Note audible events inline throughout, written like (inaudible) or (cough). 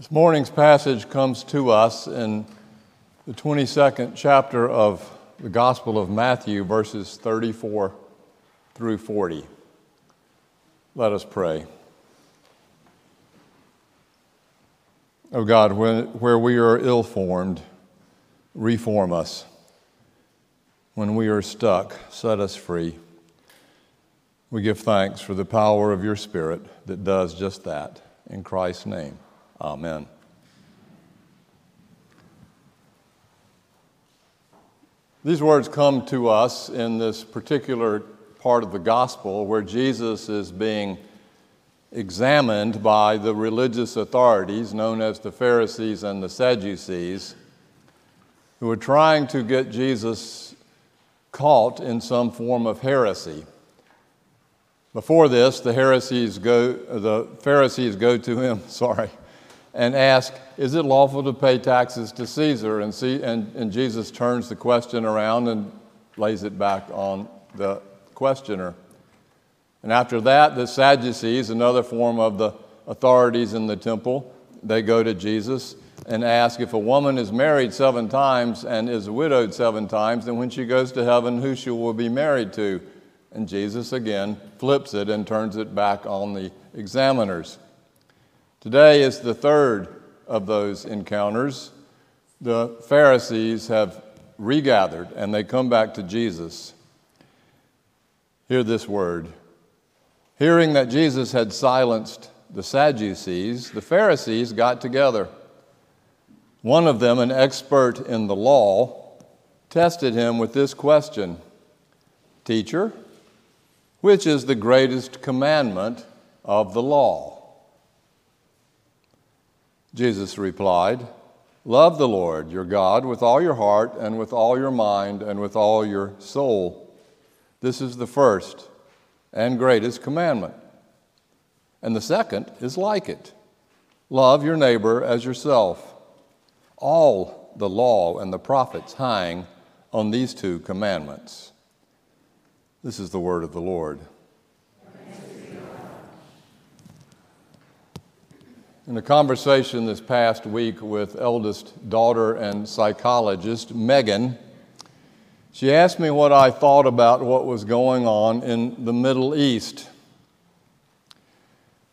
This morning's passage comes to us in the 22nd chapter of the Gospel of Matthew, verses 34 through 40. Let us pray. Oh God, when, where we are ill formed, reform us. When we are stuck, set us free. We give thanks for the power of your Spirit that does just that. In Christ's name. Amen. These words come to us in this particular part of the gospel where Jesus is being examined by the religious authorities known as the Pharisees and the Sadducees, who are trying to get Jesus caught in some form of heresy. Before this, the Pharisees go, the Pharisees go to him, (laughs) sorry, and ask, Is it lawful to pay taxes to Caesar? And, see, and, and Jesus turns the question around and lays it back on the questioner. And after that, the Sadducees, another form of the authorities in the temple, they go to Jesus and ask if a woman is married seven times and is widowed seven times, then when she goes to heaven, who she will be married to? And Jesus again flips it and turns it back on the examiners. Today is the third of those encounters. The Pharisees have regathered and they come back to Jesus. Hear this word. Hearing that Jesus had silenced the Sadducees, the Pharisees got together. One of them, an expert in the law, tested him with this question Teacher, which is the greatest commandment of the law? Jesus replied, Love the Lord your God with all your heart and with all your mind and with all your soul. This is the first and greatest commandment. And the second is like it love your neighbor as yourself. All the law and the prophets hang on these two commandments. This is the word of the Lord. In a conversation this past week with eldest daughter and psychologist Megan, she asked me what I thought about what was going on in the Middle East.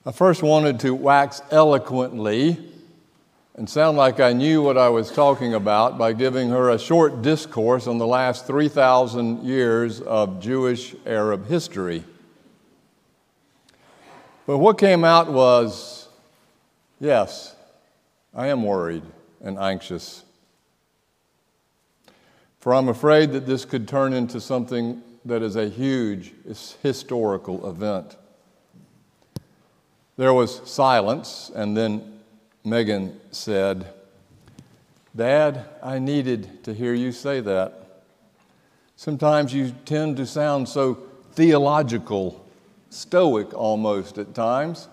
I first wanted to wax eloquently and sound like I knew what I was talking about by giving her a short discourse on the last 3,000 years of Jewish Arab history. But what came out was Yes, I am worried and anxious. For I'm afraid that this could turn into something that is a huge historical event. There was silence, and then Megan said, Dad, I needed to hear you say that. Sometimes you tend to sound so theological, stoic almost at times.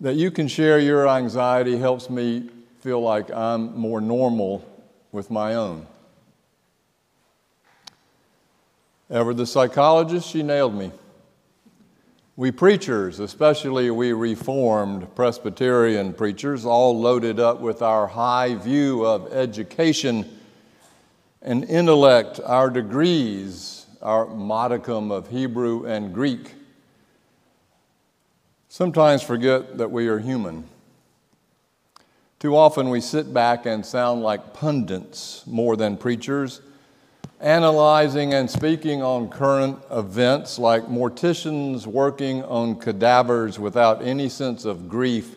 That you can share your anxiety helps me feel like I'm more normal with my own. Ever the psychologist, she nailed me. We preachers, especially we Reformed Presbyterian preachers, all loaded up with our high view of education and intellect, our degrees, our modicum of Hebrew and Greek sometimes forget that we are human. Too often we sit back and sound like pundits more than preachers, analyzing and speaking on current events like morticians working on cadavers without any sense of grief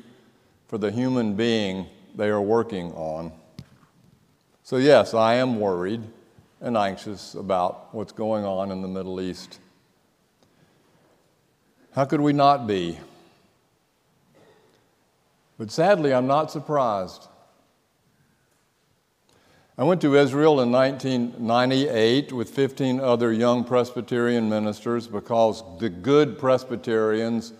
for the human being they are working on. So, yes, I am worried and anxious about what's going on in the Middle East. How could we not be? But sadly, I'm not surprised. I went to Israel in 1998 with 15 other young Presbyterian ministers because the good Presbyterians,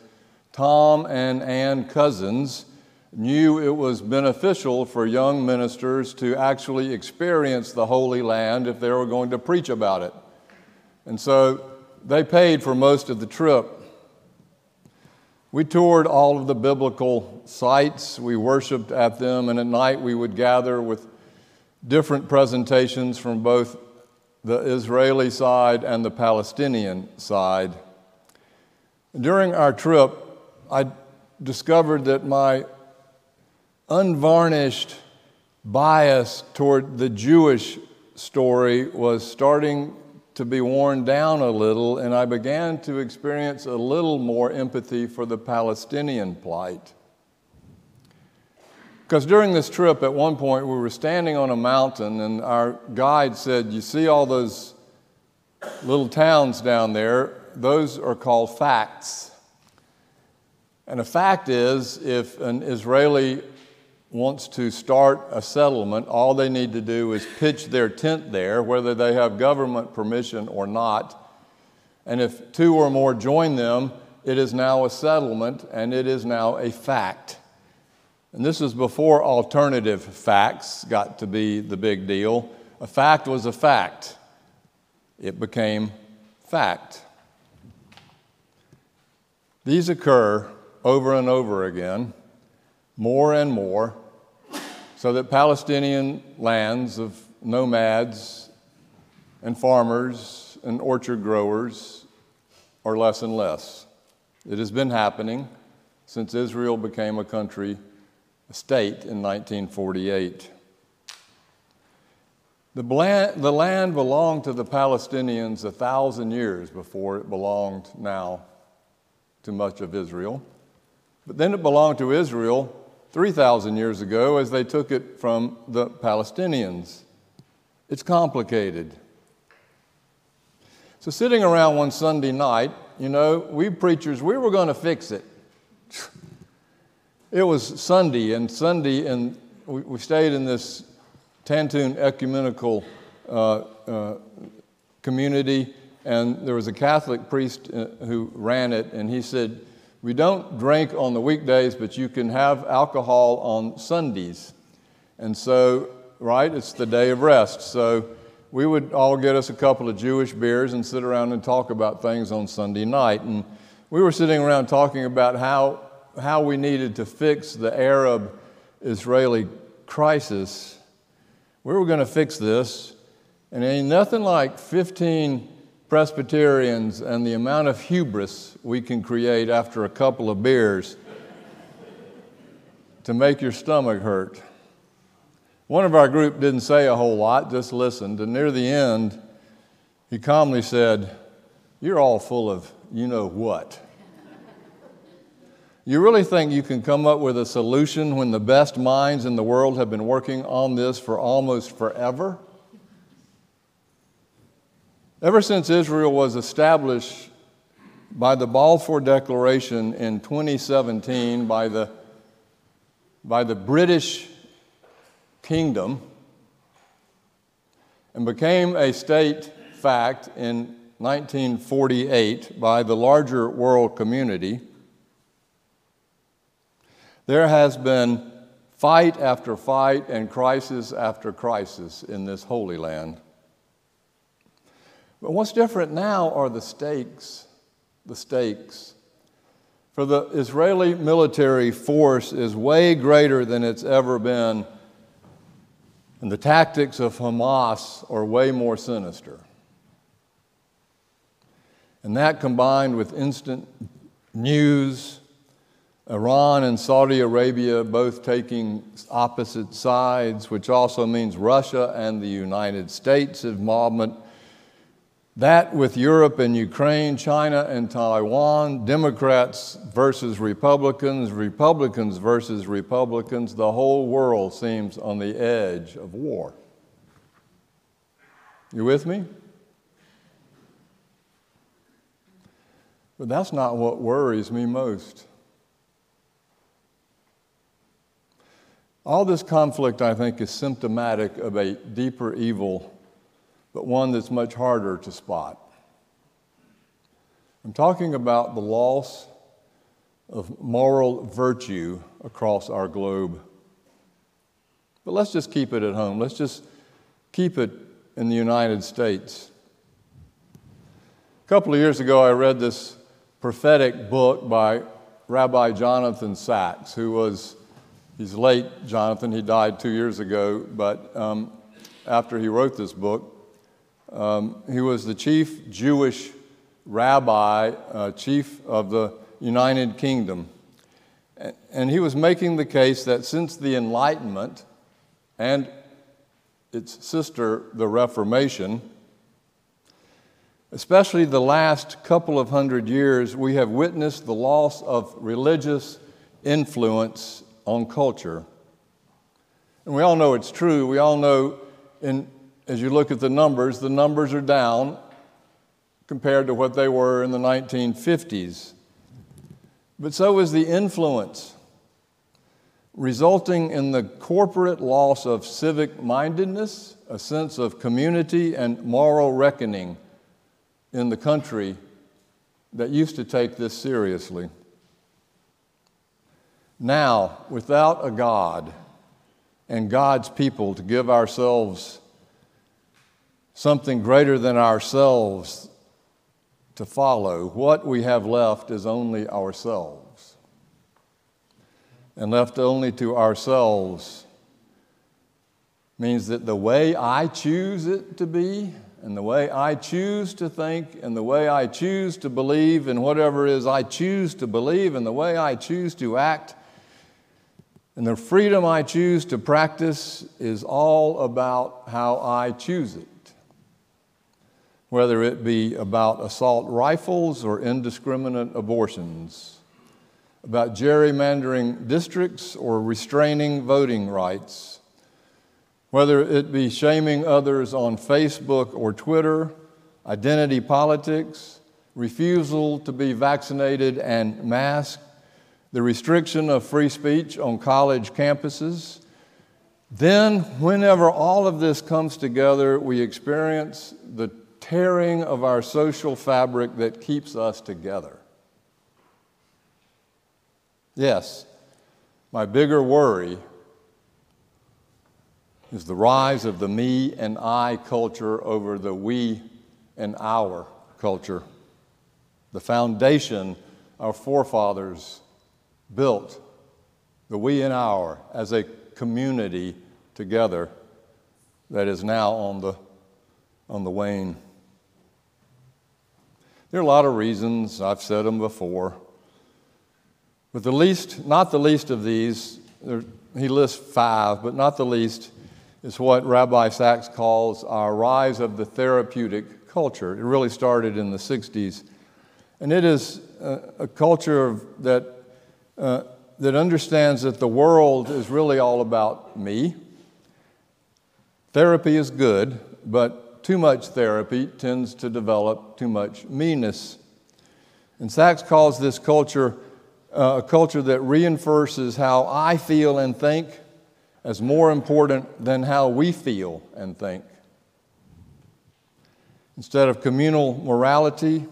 Tom and Ann Cousins, knew it was beneficial for young ministers to actually experience the Holy Land if they were going to preach about it. And so they paid for most of the trip We toured all of the biblical sites, we worshiped at them, and at night we would gather with different presentations from both the Israeli side and the Palestinian side. During our trip, I discovered that my unvarnished bias toward the Jewish story was starting to be worn down a little, and I began to experience a little more empathy for the Palestinian plight. Because during this trip, at one point, we were standing on a mountain, and our guide said, You see all those little towns down there? Those are called facts. And a fact is, if an Israeli wants to start a settlement, all they need to do is pitch their tent there, whether they have government permission or not. And if two or more join them, it is now a settlement and it is now a fact. And this is before alternative facts got to be the big deal. A fact was a fact, it became fact. These occur over and over again more and more, so that Palestinian lands of nomads and farmers and orchard growers are less and less. It has been happening since Israel became a country, a state in 1948. The land, the land belonged to the Palestinians a thousand years before it belonged now to much of Israel. But then it belonged to Israel 3,000 years ago as they took it from the Palestinians. It's complicated. So, sitting around one Sunday night, you know, we preachers, we were going to fix it. It was Sunday, and Sunday, and we, we stayed in this Tantur ecumenical uh, uh, community, and there was a Catholic priest uh, who ran it, and he said, we don't drink on the weekdays, but you can have alcohol on Sundays. And so, right, it's the day of rest. So we would all get us a couple of Jewish beers and sit around and talk about things on Sunday night. And we were sitting around talking about how, how we needed to fix the Arab Israeli crisis. We were going to fix this, and ain't nothing like 15 Presbyterians and the amount of hubris we can create after a couple of beers to make your stomach hurt. One of our group didn't say a whole lot, just listened, and near the end, he calmly said, You're all full of you know what. You really think you can come up with a solution when the best minds in the world have been working on this for almost forever? Ever since Israel was established by the Balfour Declaration in 2017 by the, by the British Kingdom and became a state fact in 1948 by the larger world community, there has been fight after fight and crisis after crisis in this holy land. But what's different now are the stakes. The stakes. For the Israeli military force is way greater than it's ever been, and the tactics of Hamas are way more sinister. And that combined with instant news, Iran and Saudi Arabia both taking opposite sides, which also means Russia and the United States' involvement that with Europe and Ukraine, China and Taiwan, Democrats versus Republicans, Republicans versus Republicans, the whole world seems on the edge of war. You with me? But that's not what worries me most. All this conflict, I think, is symptomatic of a deeper evil but one that's much harder to spot. I'm talking about the loss of moral virtue across our globe. But let's just keep it at home. Let's just keep it in the United States. A couple of years ago, I read this prophetic book by Rabbi Jonathan Sacks, who was, he's late, Jonathan, he died two years ago, but um, after he wrote this book, um, he was the chief Jewish rabbi, uh, chief of the United Kingdom. And he was making the case that since the Enlightenment and its sister, the Reformation, especially the last couple of hundred years, we have witnessed the loss of religious influence on culture. And we all know it's true. We all know, in, as you look at the numbers, the numbers are down compared to what they were in the 1950s. But so is the influence, resulting in the corporate loss of civic mindedness, a sense of community, and moral reckoning in the country that used to take this seriously. Now, without a God and God's people to give ourselves something greater than ourselves to follow, what we have left is only ourselves. And left only to ourselves means that the way I choose it to be, and the way I choose to think, and the way I choose to believe, and whatever it is I choose to believe, and the way I choose to act, and the freedom I choose to practice is all about how I choose it whether it be about assault rifles or indiscriminate abortions, about gerrymandering districts or restraining voting rights, whether it be shaming others on Facebook or Twitter, identity politics, refusal to be vaccinated and masked, the restriction of free speech on college campuses. Then, whenever all of this comes together, we experience the tearing of our social fabric that keeps us together. Yes, my bigger worry is the rise of the me and I culture over the we and our culture. The foundation our forefathers built, the we and our, as a community together that is now on the, on the wane. There are a lot of reasons, I've said them before. But the least, not the least of these, there, he lists five, but not the least, is what Rabbi Sacks calls our rise of the therapeutic culture. It really started in the 60s. And it is a, a culture that, uh, that understands that the world is really all about me. Therapy is good, but too much therapy tends to develop too much meanness. And Sacks calls this culture uh, a culture that reinforces how I feel and think as more important than how we feel and think. Instead of communal morality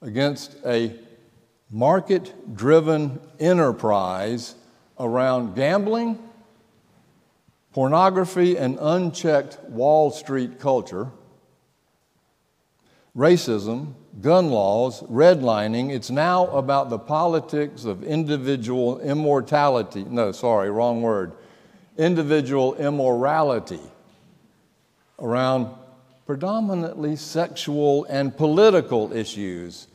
against a market driven enterprise around gambling pornography and unchecked Wall Street culture, racism, gun laws, redlining. It's now about the politics of individual immortality. No, sorry, wrong word. Individual immorality around predominantly sexual and political issues,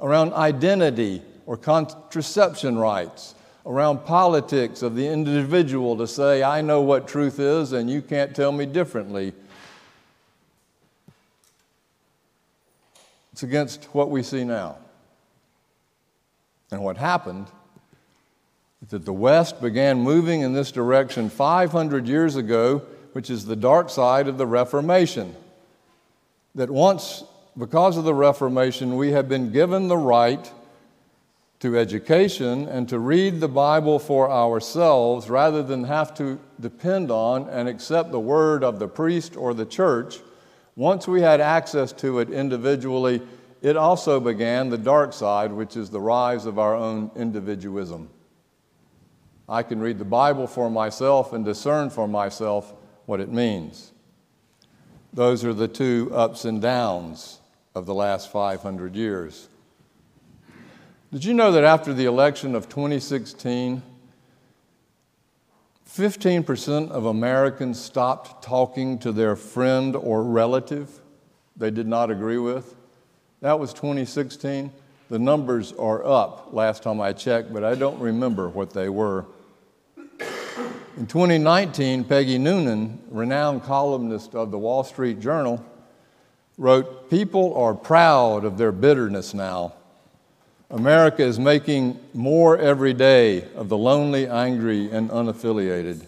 around identity or contraception rights, around politics of the individual to say, I know what truth is and you can't tell me differently. It's against what we see now. And what happened is that the West began moving in this direction 500 years ago, which is the dark side of the Reformation. That once, because of the Reformation, we have been given the right to education and to read the Bible for ourselves rather than have to depend on and accept the word of the priest or the church, once we had access to it individually, it also began the dark side, which is the rise of our own individualism. I can read the Bible for myself and discern for myself what it means. Those are the two ups and downs of the last 500 years. Did you know that after the election of 2016, 15% of Americans stopped talking to their friend or relative they did not agree with? That was 2016. The numbers are up last time I checked, but I don't remember what they were. In 2019, Peggy Noonan, renowned columnist of the Wall Street Journal, wrote People are proud of their bitterness now. America is making more every day of the lonely, angry, and unaffiliated.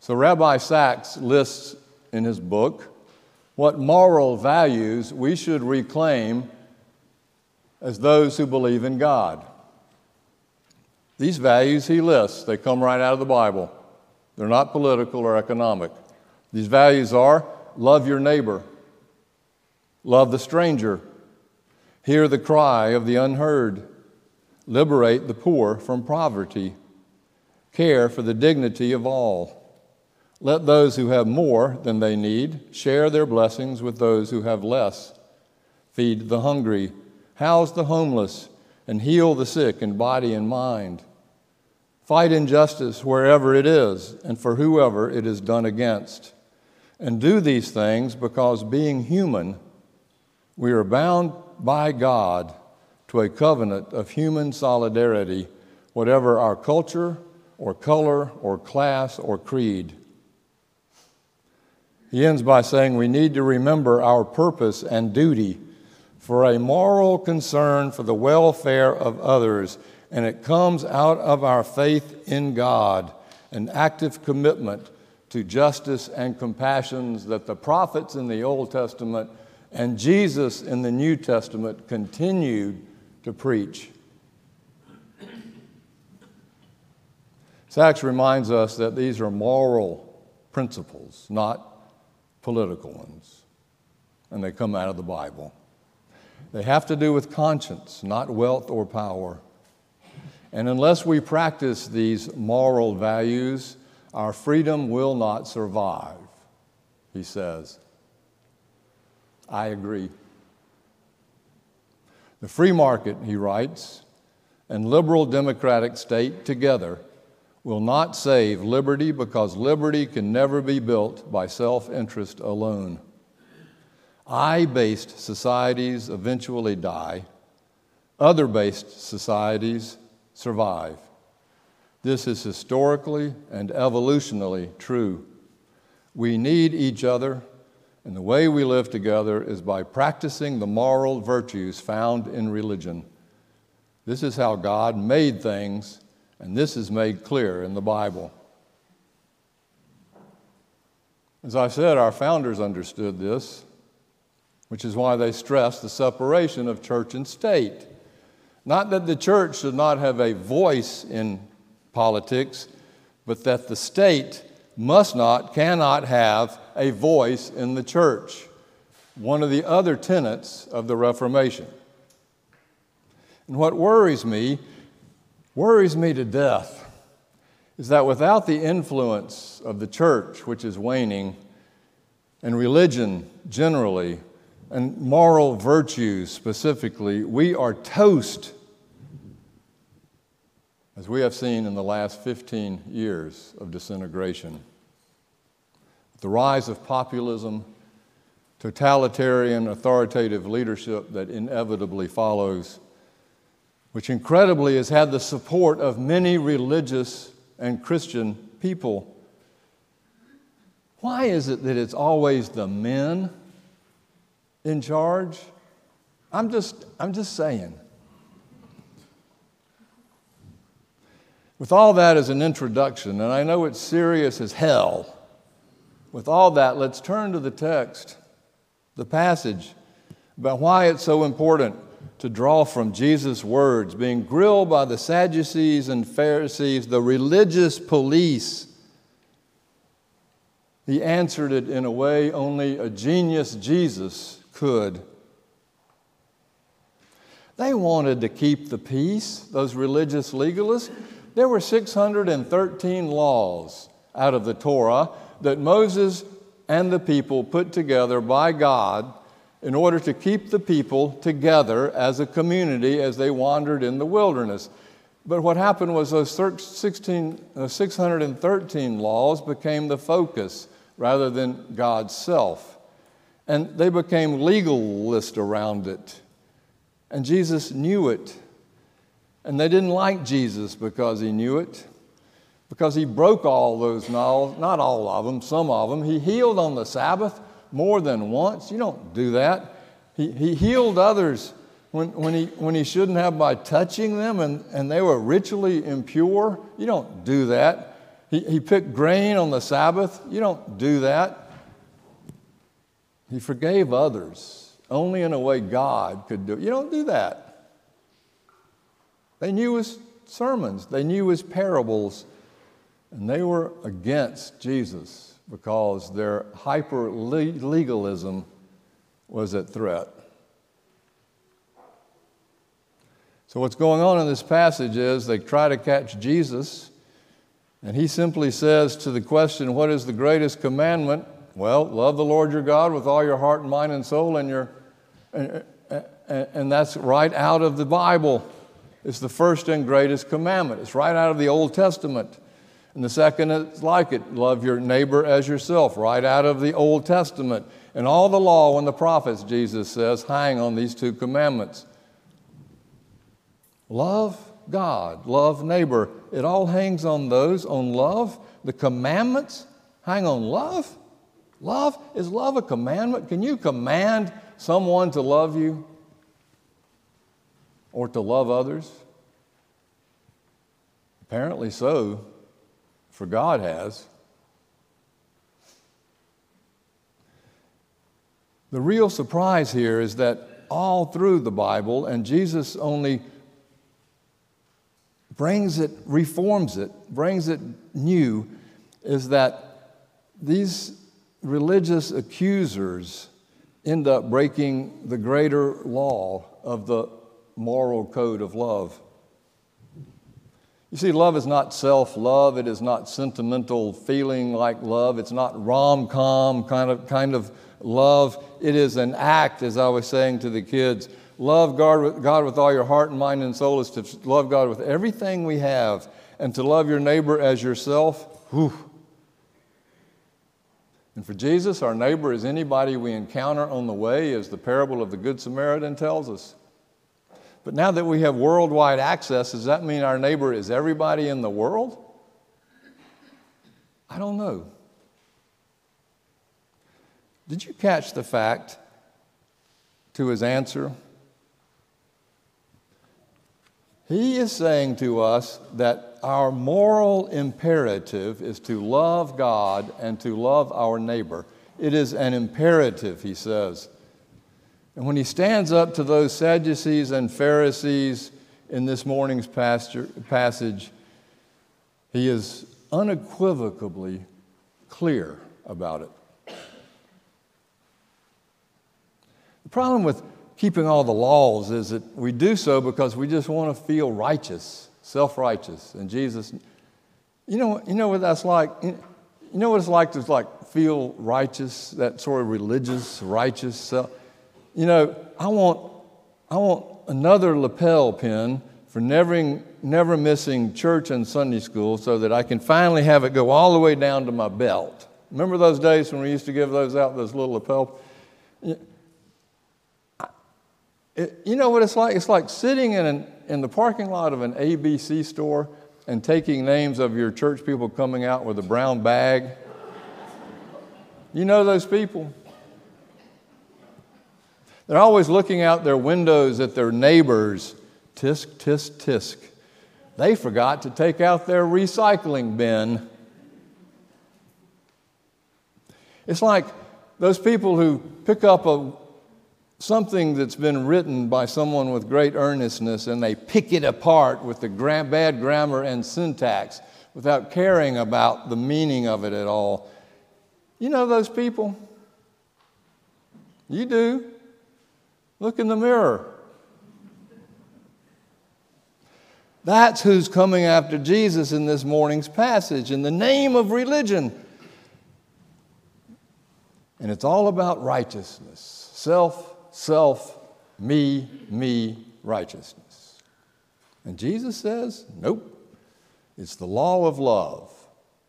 So, Rabbi Sacks lists in his book what moral values we should reclaim as those who believe in God. These values he lists, they come right out of the Bible. They're not political or economic. These values are love your neighbor, love the stranger, Hear the cry of the unheard. Liberate the poor from poverty. Care for the dignity of all. Let those who have more than they need share their blessings with those who have less. Feed the hungry, house the homeless, and heal the sick in body and mind. Fight injustice wherever it is and for whoever it is done against. And do these things because, being human, we are bound by God to a covenant of human solidarity, whatever our culture or color or class or creed. He ends by saying we need to remember our purpose and duty for a moral concern for the welfare of others, and it comes out of our faith in God, an active commitment to justice and compassion that the prophets in the Old Testament and Jesus in the New Testament continued to preach. Sacks reminds us that these are moral principles, not political ones, and they come out of the Bible. They have to do with conscience, not wealth or power. And unless we practice these moral values, our freedom will not survive, he says. I agree. The free market, he writes, and liberal democratic state together will not save liberty because liberty can never be built by self interest alone. I based societies eventually die, other based societies survive. This is historically and evolutionally true. We need each other and the way we live together is by practicing the moral virtues found in religion. This is how God made things, and this is made clear in the Bible. As I said, our founders understood this, which is why they stressed the separation of church and state. Not that the church should not have a voice in politics, but that the state must not, cannot have a voice in the church, one of the other tenets of the Reformation. And what worries me, worries me to death, is that without the influence of the church, which is waning, and religion generally, and moral virtues specifically, we are toast, as we have seen in the last 15 years of disintegration the rise of populism, totalitarian authoritative leadership that inevitably follows, which incredibly has had the support of many religious and Christian people. Why is it that it's always the men in charge? I'm just, I'm just saying. With all that as an introduction, and I know it's serious as hell with all that, let's turn to the text, the passage, about why it's so important to draw from Jesus' words, being grilled by the Sadducees and Pharisees, the religious police. He answered it in a way only a genius Jesus could. They wanted to keep the peace, those religious legalists. There were 613 laws out of the Torah that Moses and the people put together by God in order to keep the people together as a community as they wandered in the wilderness. But what happened was those 16, uh, 613 laws became the focus rather than God's self. And they became legalist around it. And Jesus knew it. And they didn't like Jesus because he knew it, because he broke all those laws, not all of them, some of them. He healed on the Sabbath more than once. You don't do that. He, he healed others when, when, he, when he shouldn't have by touching them and, and they were ritually impure. You don't do that. He, he picked grain on the Sabbath. You don't do that. He forgave others only in a way God could do. You don't do that. They knew his sermons, they knew his parables, and they were against Jesus because their hyper legalism was at threat. So, what's going on in this passage is they try to catch Jesus, and he simply says to the question, What is the greatest commandment? Well, love the Lord your God with all your heart and mind and soul, and, your, and, and that's right out of the Bible. It's the first and greatest commandment. It's right out of the Old Testament. And the second is like it love your neighbor as yourself, right out of the Old Testament. And all the law and the prophets, Jesus says, hang on these two commandments. Love God, love neighbor. It all hangs on those, on love. The commandments hang on love. Love? Is love a commandment? Can you command someone to love you or to love others? Apparently so, for God has. The real surprise here is that all through the Bible, and Jesus only brings it, reforms it, brings it new, is that these religious accusers end up breaking the greater law of the moral code of love. You see, love is not self love. It is not sentimental feeling like love. It's not rom com kind of, kind of love. It is an act, as I was saying to the kids. Love God with, God with all your heart and mind and soul is to love God with everything we have and to love your neighbor as yourself. Whew. And for Jesus, our neighbor is anybody we encounter on the way, as the parable of the Good Samaritan tells us. But now that we have worldwide access, does that mean our neighbor is everybody in the world? I don't know. Did you catch the fact to his answer? He is saying to us that our moral imperative is to love God and to love our neighbor. It is an imperative, he says. And when he stands up to those Sadducees and Pharisees in this morning's passage, he is unequivocally clear about it. The problem with keeping all the laws is that we do so because we just want to feel righteous, self righteous. And Jesus, you know, you know what that's like? You know what it's like to like feel righteous, that sort of religious, righteous self? You know, I want, I want another lapel pin for never, never missing church and Sunday school so that I can finally have it go all the way down to my belt. Remember those days when we used to give those out, those little lapel? You know what it's like? It's like sitting in, an, in the parking lot of an ABC store and taking names of your church people coming out with a brown bag. You know those people? They're always looking out their windows at their neighbors. Tisk, tisk, tisk. They forgot to take out their recycling bin. It's like those people who pick up a, something that's been written by someone with great earnestness and they pick it apart with the bad grammar and syntax without caring about the meaning of it at all. You know those people? You do. Look in the mirror. That's who's coming after Jesus in this morning's passage in the name of religion. And it's all about righteousness, self, self, me, me righteousness. And Jesus says, nope, it's the law of love.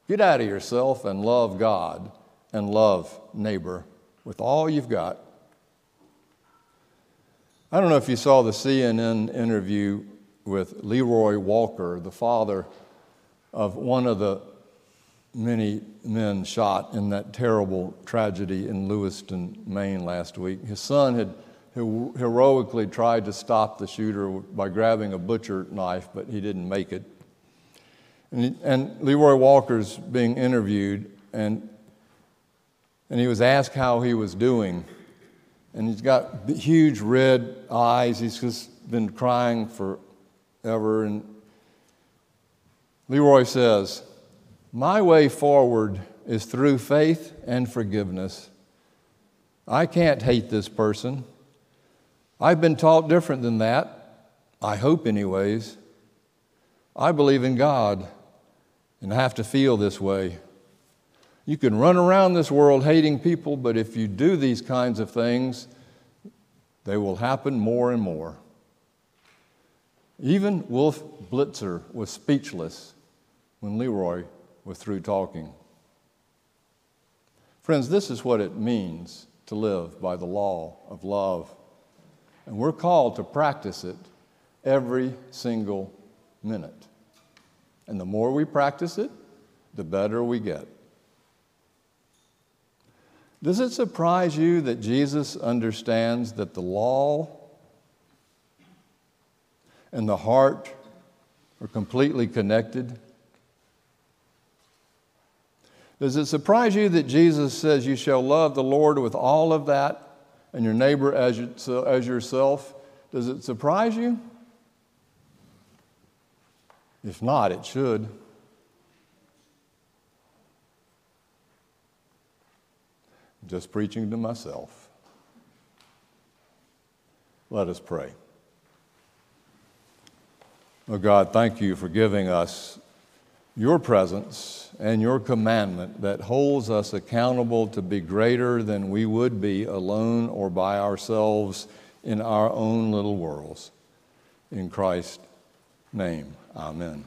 Get out of yourself and love God and love neighbor with all you've got. I don't know if you saw the CNN interview with Leroy Walker, the father of one of the many men shot in that terrible tragedy in Lewiston, Maine last week. His son had heroically tried to stop the shooter by grabbing a butcher knife, but he didn't make it. And, and Leroy Walker's being interviewed, and, and he was asked how he was doing. And he's got huge red eyes. He's just been crying forever. And Leroy says, My way forward is through faith and forgiveness. I can't hate this person. I've been taught different than that. I hope, anyways. I believe in God and I have to feel this way. You can run around this world hating people, but if you do these kinds of things, they will happen more and more. Even Wolf Blitzer was speechless when Leroy was through talking. Friends, this is what it means to live by the law of love. And we're called to practice it every single minute. And the more we practice it, the better we get. Does it surprise you that Jesus understands that the law and the heart are completely connected? Does it surprise you that Jesus says you shall love the Lord with all of that and your neighbor as, as yourself? Does it surprise you? If not, it should. Just preaching to myself. Let us pray. Oh God, thank you for giving us your presence and your commandment that holds us accountable to be greater than we would be alone or by ourselves in our own little worlds. In Christ's name. Amen.